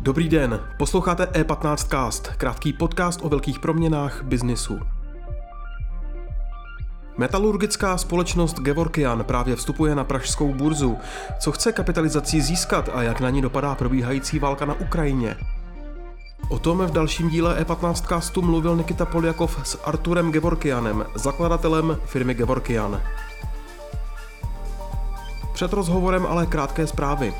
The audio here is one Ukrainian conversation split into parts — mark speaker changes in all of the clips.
Speaker 1: Dobrý den, posloucháte E15 Cast, krátký podcast o velkých proměnách biznisu. Metalurgická společnost Gevorkian právě vstupuje na pražskou burzu. Co chce kapitalizací získat a jak na ní dopadá probíhající válka na Ukrajině? O tom v dalším díle E15 castu mluvil Nikita Poljakov s Arturem Gevorkianem, zakladatelem firmy Gevorkian. Před rozhovorem ale krátké zprávy.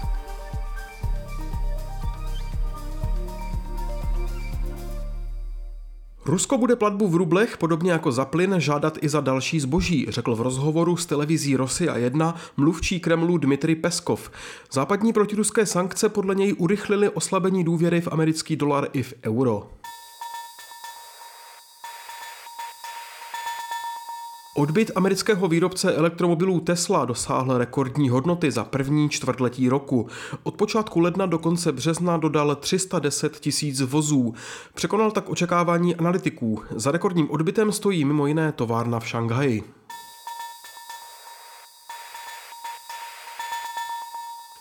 Speaker 1: Rusko bude platbu v rublech podobně jako za plyn žádat i za další zboží, řekl v rozhovoru s televizí Rosia 1 mluvčí Kremlu Dmitry Peskov. Západní protiruské sankce podle něj urychlily oslabení důvěry v americký dolar i v euro. Odbyt amerického výrobce elektromobilů Tesla dosáhl rekordní hodnoty za první čtvrtletí roku. Od počátku ledna do konce března dodal 310 tisíc vozů. Překonal tak očekávání analytiků. Za rekordním odbytem stojí mimo jiné továrna v Šanghaji.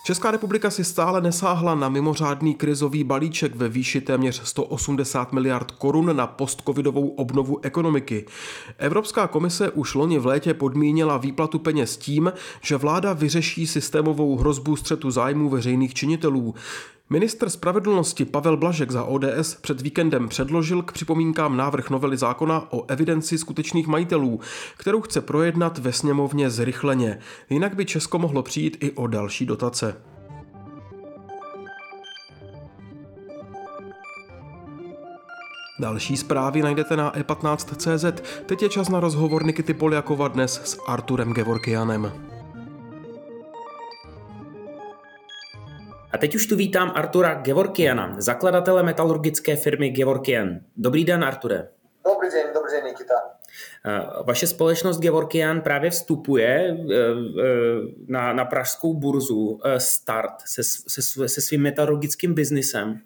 Speaker 1: Česká republika si stále nesáhla na mimořádný krizový balíček ve výši téměř 180 miliard korun na postcovidovou obnovu ekonomiky. Evropská komise už loni v létě podmínila výplatu peněz tím, že vláda vyřeší systémovou hrozbu střetu zájmů veřejných činitelů. Minister spravedlnosti Pavel Blažek za ODS před víkendem předložil k připomínkám návrh novely zákona o evidenci skutečných majitelů, kterou chce projednat ve sněmovně zrychleně. Jinak by Česko mohlo přijít i o další dotace. Další zprávy najdete na e15.cz. Teď je čas na rozhovor Nikity Poliakova dnes s Arturem Gevorkianem.
Speaker 2: A teď už tu vítám Artura Gevorkiana, zakladatele metalurgické firmy Gevorkian. Dobrý den, Arture.
Speaker 3: Dobrý den, dobrý den, Nikita.
Speaker 2: Vaše společnost Gevorkian právě vstupuje e, e, na, na pražskou burzu e, Start se, se, se svým metalurgickým biznisem.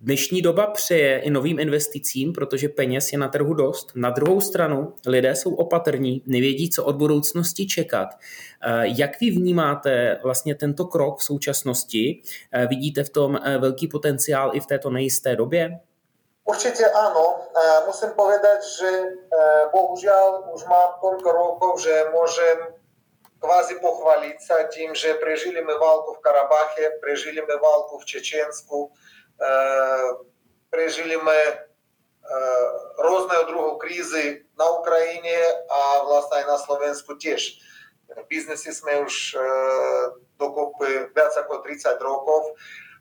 Speaker 2: Dnešní doba přeje i novým investicím, protože peněz je na trhu dost. Na druhou stranu lidé jsou opatrní, nevědí, co od budoucnosti čekat. Eh, jak vy vnímáte vlastně tento krok v současnosti? Eh, vidíte v tom eh, velký potenciál i v této nejisté době?
Speaker 3: Určitě ano. Musím povědat, že bohužel už mám tolik rokov, že můžem kvázi pochvalit se tím, že přežili my válku v Karabache, přežili my válku v Čečensku, Е, пережили мы е, розного другу кризи на Україні, а власне і на Словенську теж. В бізнесі ми вже е, докупи 30 років.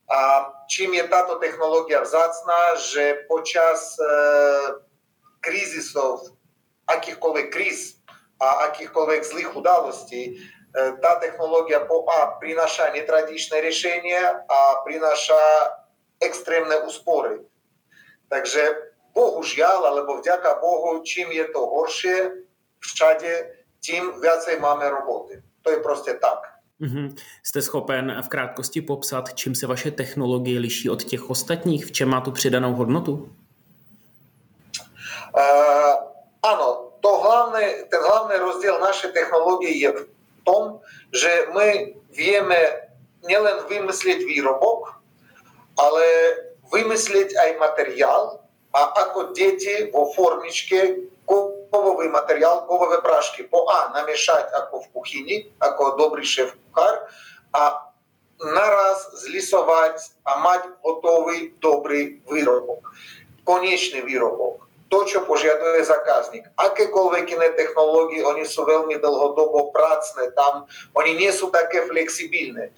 Speaker 3: А чим є тато технологія взацна, що під час кризисів, якихось криз, а якихось злих удалостей, та технологія по А не нетрадичне рішення, а приношає ekstrémne úspory. Takže bohužiaľ, alebo vďaka Bohu, čím je to horšie všade, tím viacej máme roboty. To je prostě tak.
Speaker 2: Mm-hmm. Jste schopen v krátkosti popsat, čím se vaše technologie liší od těch ostatních, v čem má tu přidanou hodnotu? Uh,
Speaker 3: eh, ano, to hlavný, ten hlavný rozdíl naší technologie je v tom, že my víme nielen vymyslet výrobok, але вимислять ай матеріал, а так діти в оформічки кововий матеріал, ковові прашки, по а намішать ако в кухні, ако добрий шеф-кухар, а нараз злісувати, а мати готовий добрий виробок, конічний виробок. То, що пожадує заказник. Акеколве кіне технології, вони су вельми довгодобо працне, там, вони не су таке флексибільне.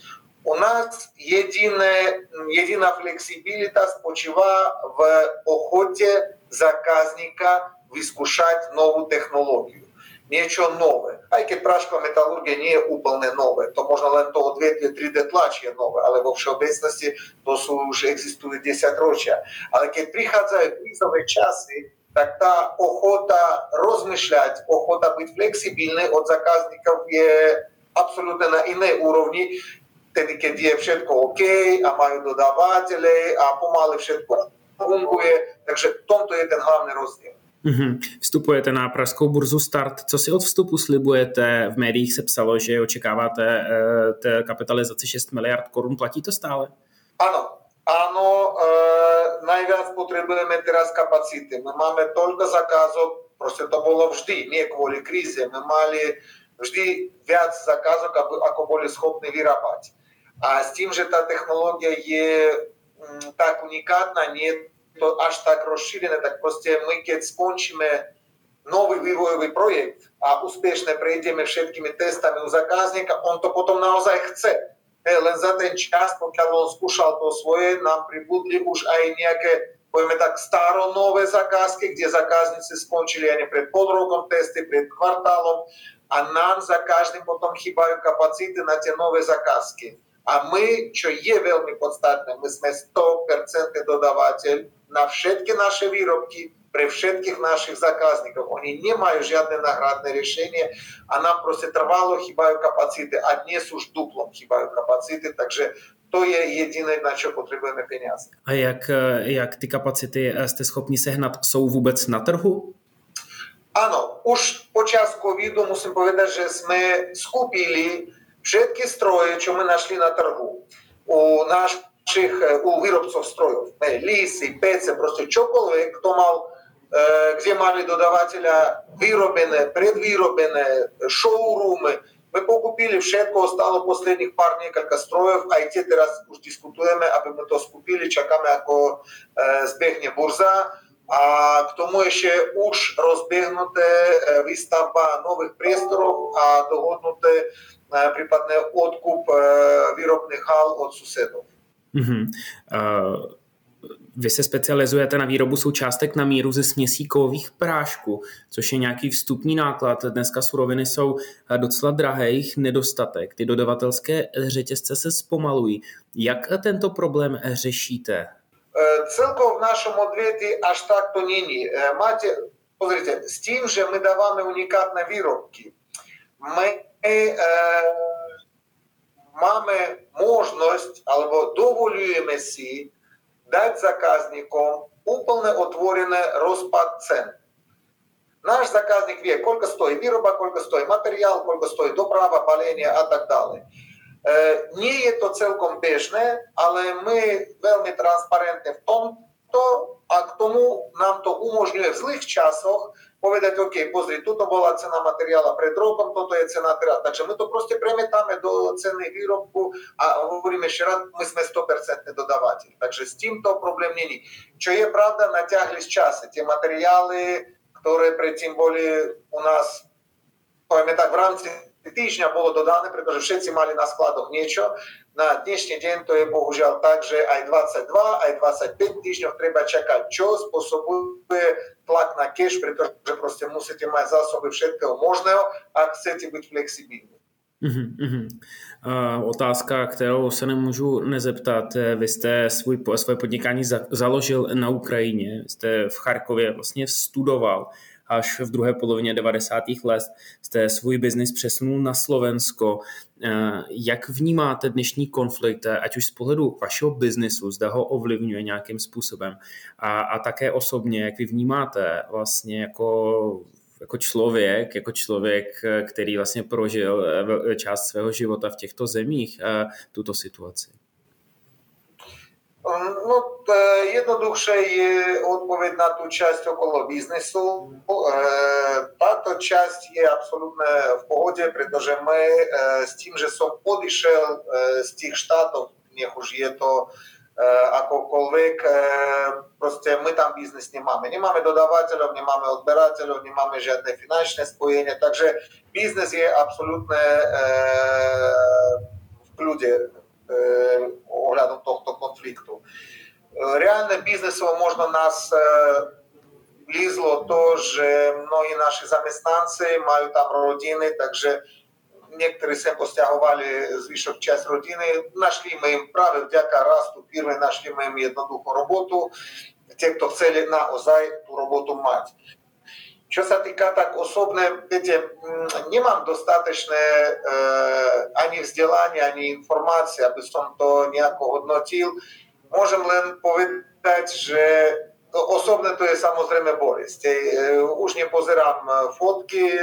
Speaker 3: У нас единая, единая флексибилита спочива в охоті заказника искушать нову технологію. Нічого нове. А як прашкова металургія не уповне нове, то можна лише то одвітлі 3D є нове, але в всеобічності то вже екзистує 10 років. Але коли приходять кризові часи, так та охота розмишляти, охота бути флексибільною від заказників є абсолютно на іній уровні, Tedy Те je všetko окей, a majú додавателі, a помали všetko funguje. Takže v tomto je ten hlavný rozdiel.
Speaker 2: Uhum. Vstupujete na pražskou burzu Start. Co si od vstupu slibujete? V médiích se psalo, že očekáváte e, té kapitalizaci 6 miliard korun. Platí to stále?
Speaker 3: Ano, Áno, e, najviac potrebujeme teraz kapacity. My máme toľko zakázok, proste to bolo vždy, nie kvôli kríze. My mali vždy viac zakázok, ako boli schopní vyrábať. А з тим же та технологія є так унікальна, не то аж так розширена, так просто ми коли скончимо новий вивоєвий проєкт, а успішно пройдемо всіми тестами у заказника, он то потім наозай хоче. Len za ten čas, pokiaľ on skúšal to svoje, nám pribudli už aj nejaké, povieme tak, staronové zakázky, kde zákazníci skončili ani pred pol rokom testy, pred kvartálom a nám za každým potom chýbajú kapacity na tie nové zakázky а мы что є вельмі подстатным мы сме 100% додаватель на všetky наши виробки при всіх наших заказників вони не мають жодне наградне рішення, а нам просто тривало хібаю капацити, а днес уж дуплом хібаю капацити, так що то є єдине, на що потрібне пеніаз.
Speaker 2: А як, е, як ті капацити сте схопні сегнати, сou vůbec на trhu?
Speaker 3: Ano, už počas covidu musím povedať, že sme skupili Všetky строї, що ми знайшли на торгу у našich, е, у výrobcov строїв, е, ліси, пеці, просто proste čokoľvek, kto mal, e, kde mali dodavateľa vyrobené, predvyrobené, showroomy, мы покупили všetko, стало останніх пар несколько строев, а й те раз уж дискутуємо, аби ми то скупили, чекаємо, ако е, збігне бурза. А к тому ще уж розбігнуте е, виставба нових престорів, а догоднуте případně odkup eh, výrobných hal od susedů. Mm-hmm. Uh...
Speaker 2: Vy se specializujete na výrobu součástek na míru ze směsí kovových prášků, což je nějaký vstupní náklad. Dneska suroviny jsou eh, docela drahé, jejich nedostatek. Ty dodavatelské řetězce se zpomalují. Jak tento problém řešíte?
Speaker 3: Celkově v našem odvětví až tak to není. Máte, pozrite, s tím, že my dáváme unikátné výrobky, ми е, е маємо можливість або доволюємося дати заказникам уповне отворене розпад цен. Наш заказник ве, сколько стоїть вироба, сколько стоїть матеріал, сколько стоїть доправа, палення, а так далі. Е, не є то цілком бежне, але ми вельми транспарентні в тому, to, a k tomu nám to umožňuje v zlých časoch povedať, OK, pozri, tuto bola cena materiála pred rokom, toto je cena teraz. Takže my to proste premetáme do ceny výrobku a hovoríme ešte raz, my sme 100% dodávateľ. Takže s týmto problém není. Čo je pravda, natiahli z čase. Tie materiály, ktoré predtým boli u nás, povieme tak, v rámci týždňa bolo dodané, pretože všetci mali na skladoch niečo, na dnešný deň to je bohužiaľ tak, že aj 22, aj 25 týždňov treba čakať, čo spôsobuje tlak na cash, pretože proste musíte mať zásoby všetkého možného a chcete byť flexibilní.
Speaker 2: Uh-huh. Uh, otázka, kterou se nemůžu nezeptat. Vy jste svůj, svoje podnikání za, založil na Ukrajině, jste v Charkově vlastně studoval. Uh, až v druhé polovině 90. let jste svůj biznis přesunul na Slovensko. Eh, jak vnímáte dnešní konflikt, eh, ať už z pohledu vašeho biznisu, zda ho ovlivňuje nějakým způsobem a, a také osobně, jak vy vnímáte vlastně jako jako člověk, jako člověk, eh, který vlastně prožil část svého života v těchto zemích, tuto situaci?
Speaker 3: No, jednoduchše je odpověď na tu část okolo biznesu. Tato část je absolutně v pohodě, protože my s tím, že jsem odišel z těch štátov, nech už je to akokoliv, prostě my tam biznis nemáme. Nemáme dodavatelů, nemáme odbiratelů, nemáme žádné finančné spojení, takže biznis je absolutně v kludě ohľadom tohto konfliktu реально бізнесово можна нас влізло, е, тож е, многі наші замістанці мають там родини, також некоторые се постягували з вішок часть родини. Нашли ми їм прави, вдяка расту пірви, нашли ми їм однодуху роботу. Ті, хто цілі на озай ту роботу мати. Що се тика так особне, видите, не мам достаточне е, ані взділання, ані інформації, аби сон то ніякого однотіл. тіл. можемо len повідати, že osobne to je samozrejme bolesť. E, už nepozerám e, fotky, e,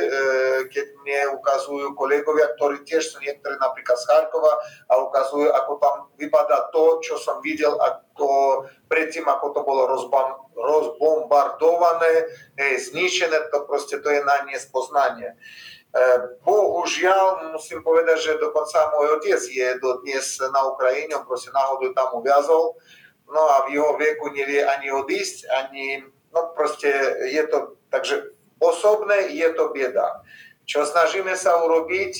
Speaker 3: keď mne ukazujú kolegovia, ktorí tiež sú niektorí napríklad z Charkova a ukazujú, ako tam vypadá to, čo som videl ako predtým, ako to bolo rozbam, rozbombardované, zničené, to proste to je na nespoznanie. Богу ж я мусим povedať, že dokonca môj otec je dodnes na Ukrajine, on proste náhodou tam uviazol, no a v jeho veku nevie ani odísť, ani, no proste je to, takže osobné je to bieda. Čo snažíme sa urobiť,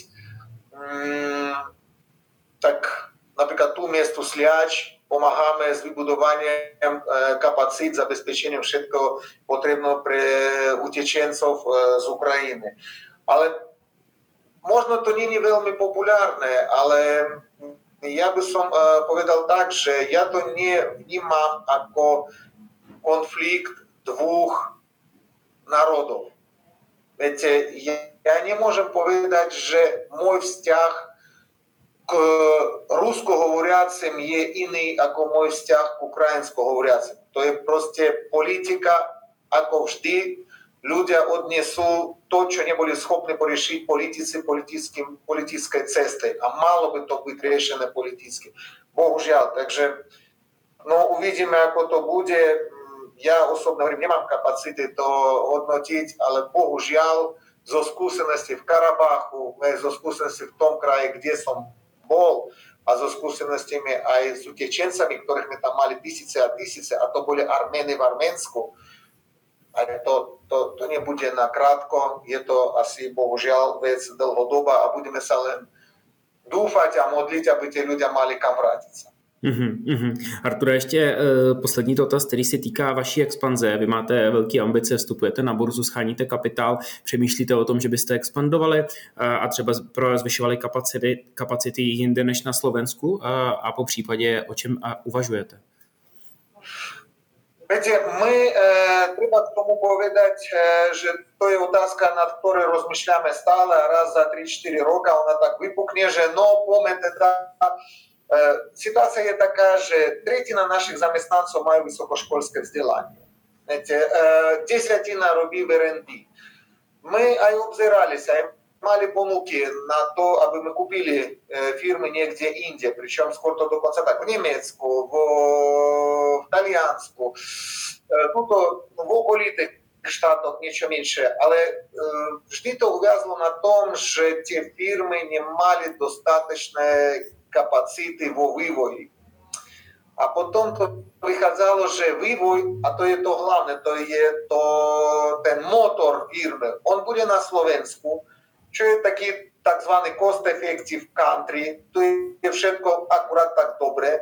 Speaker 3: mm, tak napríklad tú miestu Sliač, pomáháme s vybudovaním e, kapacit, zabezpečením všetko potrebného pre utečencov e, z Ukrajiny. Але można to nie, nie veľmi popularne, ale ja by som uh, povedal tak, že ja to nie vnímam ako konflikt dwóch narodów. Wiecie, ja, ja nie mogę powiedzieć, że mój wstiach к русскоговоряцям є інний, як мой стяг к українськоговоряцям. То є просто політика, як завжди, Люди odnesu to, čo neboli schopní poriešiť politici politickým, politické cesty. A malo by to byť riešené politicky. Bohužiaľ, takže no, uvidíme, ako to bude. Ja osobno hovorím, nemám kapacity to hodnotiť, ale bohužiaľ zo skúsenosti v Karabachu, zo skúsenosti v tom kraji, kde som bol, a so skúsenostiami aj s utečencami, ktorých sme tam mali tisíce a tisíce, a to boli Armény v Arménsku, ale to, to, to nebude na krátko, je to asi bohužel věc dlouhodoba a budeme se len doufat a modlit, aby ti lidé mali kam vrátit
Speaker 2: se. Uhum, uhum. Artura, ještě uh, poslední dotaz, který se týká vaší expanze. Vy máte velké ambice, vstupujete na burzu, scháníte kapitál, přemýšlíte o tom, že byste expandovali uh, a třeba pro zvyšovali kapacity, kapacity jinde než na Slovensku uh, a po případě o čem uh, uvažujete?
Speaker 3: Wiecie, my e, trzeba komu powiedzieć, e, że to jest utaska, nad której rozmyślamy stale, raz za 3-4 roki ona tak wypuknie, że no, pomyte ta e, sytuacja jest taka, że tretina naszych zamestnanców ma wysokoszkolskie wzdelanie. Wiecie, e, dziesiętina robi w R&D. My aj obzirali się, мали помилки на то, аби ми купили э, фірми негде індія, причому скоро до кінця так, в німецьку, в, э, э, в італіянську, тут в околітих штатах нічого менше, але жди то ув'язано на тому, що ті фірми не мали достатньо капацити в вивої. А потім то виходило, що вивой, а то є то головне, то є то, той мотор фірми, він буде на Словенську, чує такі так звані cost effective country, то є всього акурат так добре.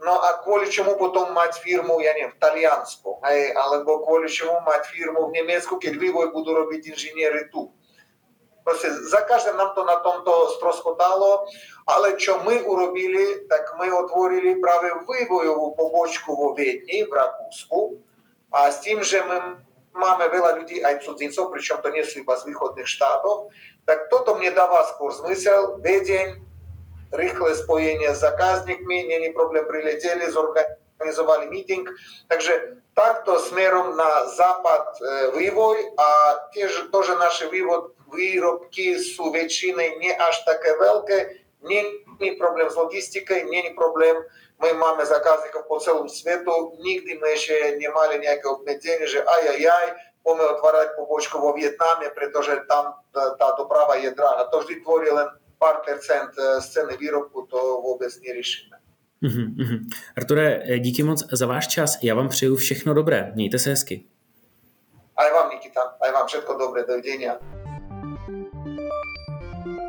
Speaker 3: No a kvôli čomu potom mať firmu, ja neviem, v Taliansku, hej, alebo kvôli čomu mať firmu v Nemecku, keď vývoj budú robiť inžinieri tu. Proste za každé nám to na tomto stroskotalo, ale čo my urobili, tak my otvorili práve vývojovú pobočku vo Viedni, v Rakúsku, a s tým, že my máme veľa ľudí, aj cudzincov, pričom to nie sú iba z východných štátov, tak toto mne dáva skôr zmysel. Viedeň, rýchle spojenie s zákazníkmi, není problém, prileteli, zorganizovali meeting. Takže takto smerom na západ e, vývoj a tiež to, že naše vývod, výrobky sú väčšiny nie až také veľké, Nije ni problem s logistikai, nije ni problem, my imamo zakaznika po celom svijetu, nigdje mi še nemali nekaj obmedenje, že ajajaj, bomo otvarali pobočko vo Vietname, pretože tam ta doprava je draga. To vždy tvori len pár percent z ceny výrobku, to vůbec neriešime.
Speaker 2: Mm-hmm. Mm. Arture, díky moc za váš čas. Já vám přeju všechno dobré. Mějte se hezky.
Speaker 3: A vám, Nikita. A vám všechno dobré. Dovidenia.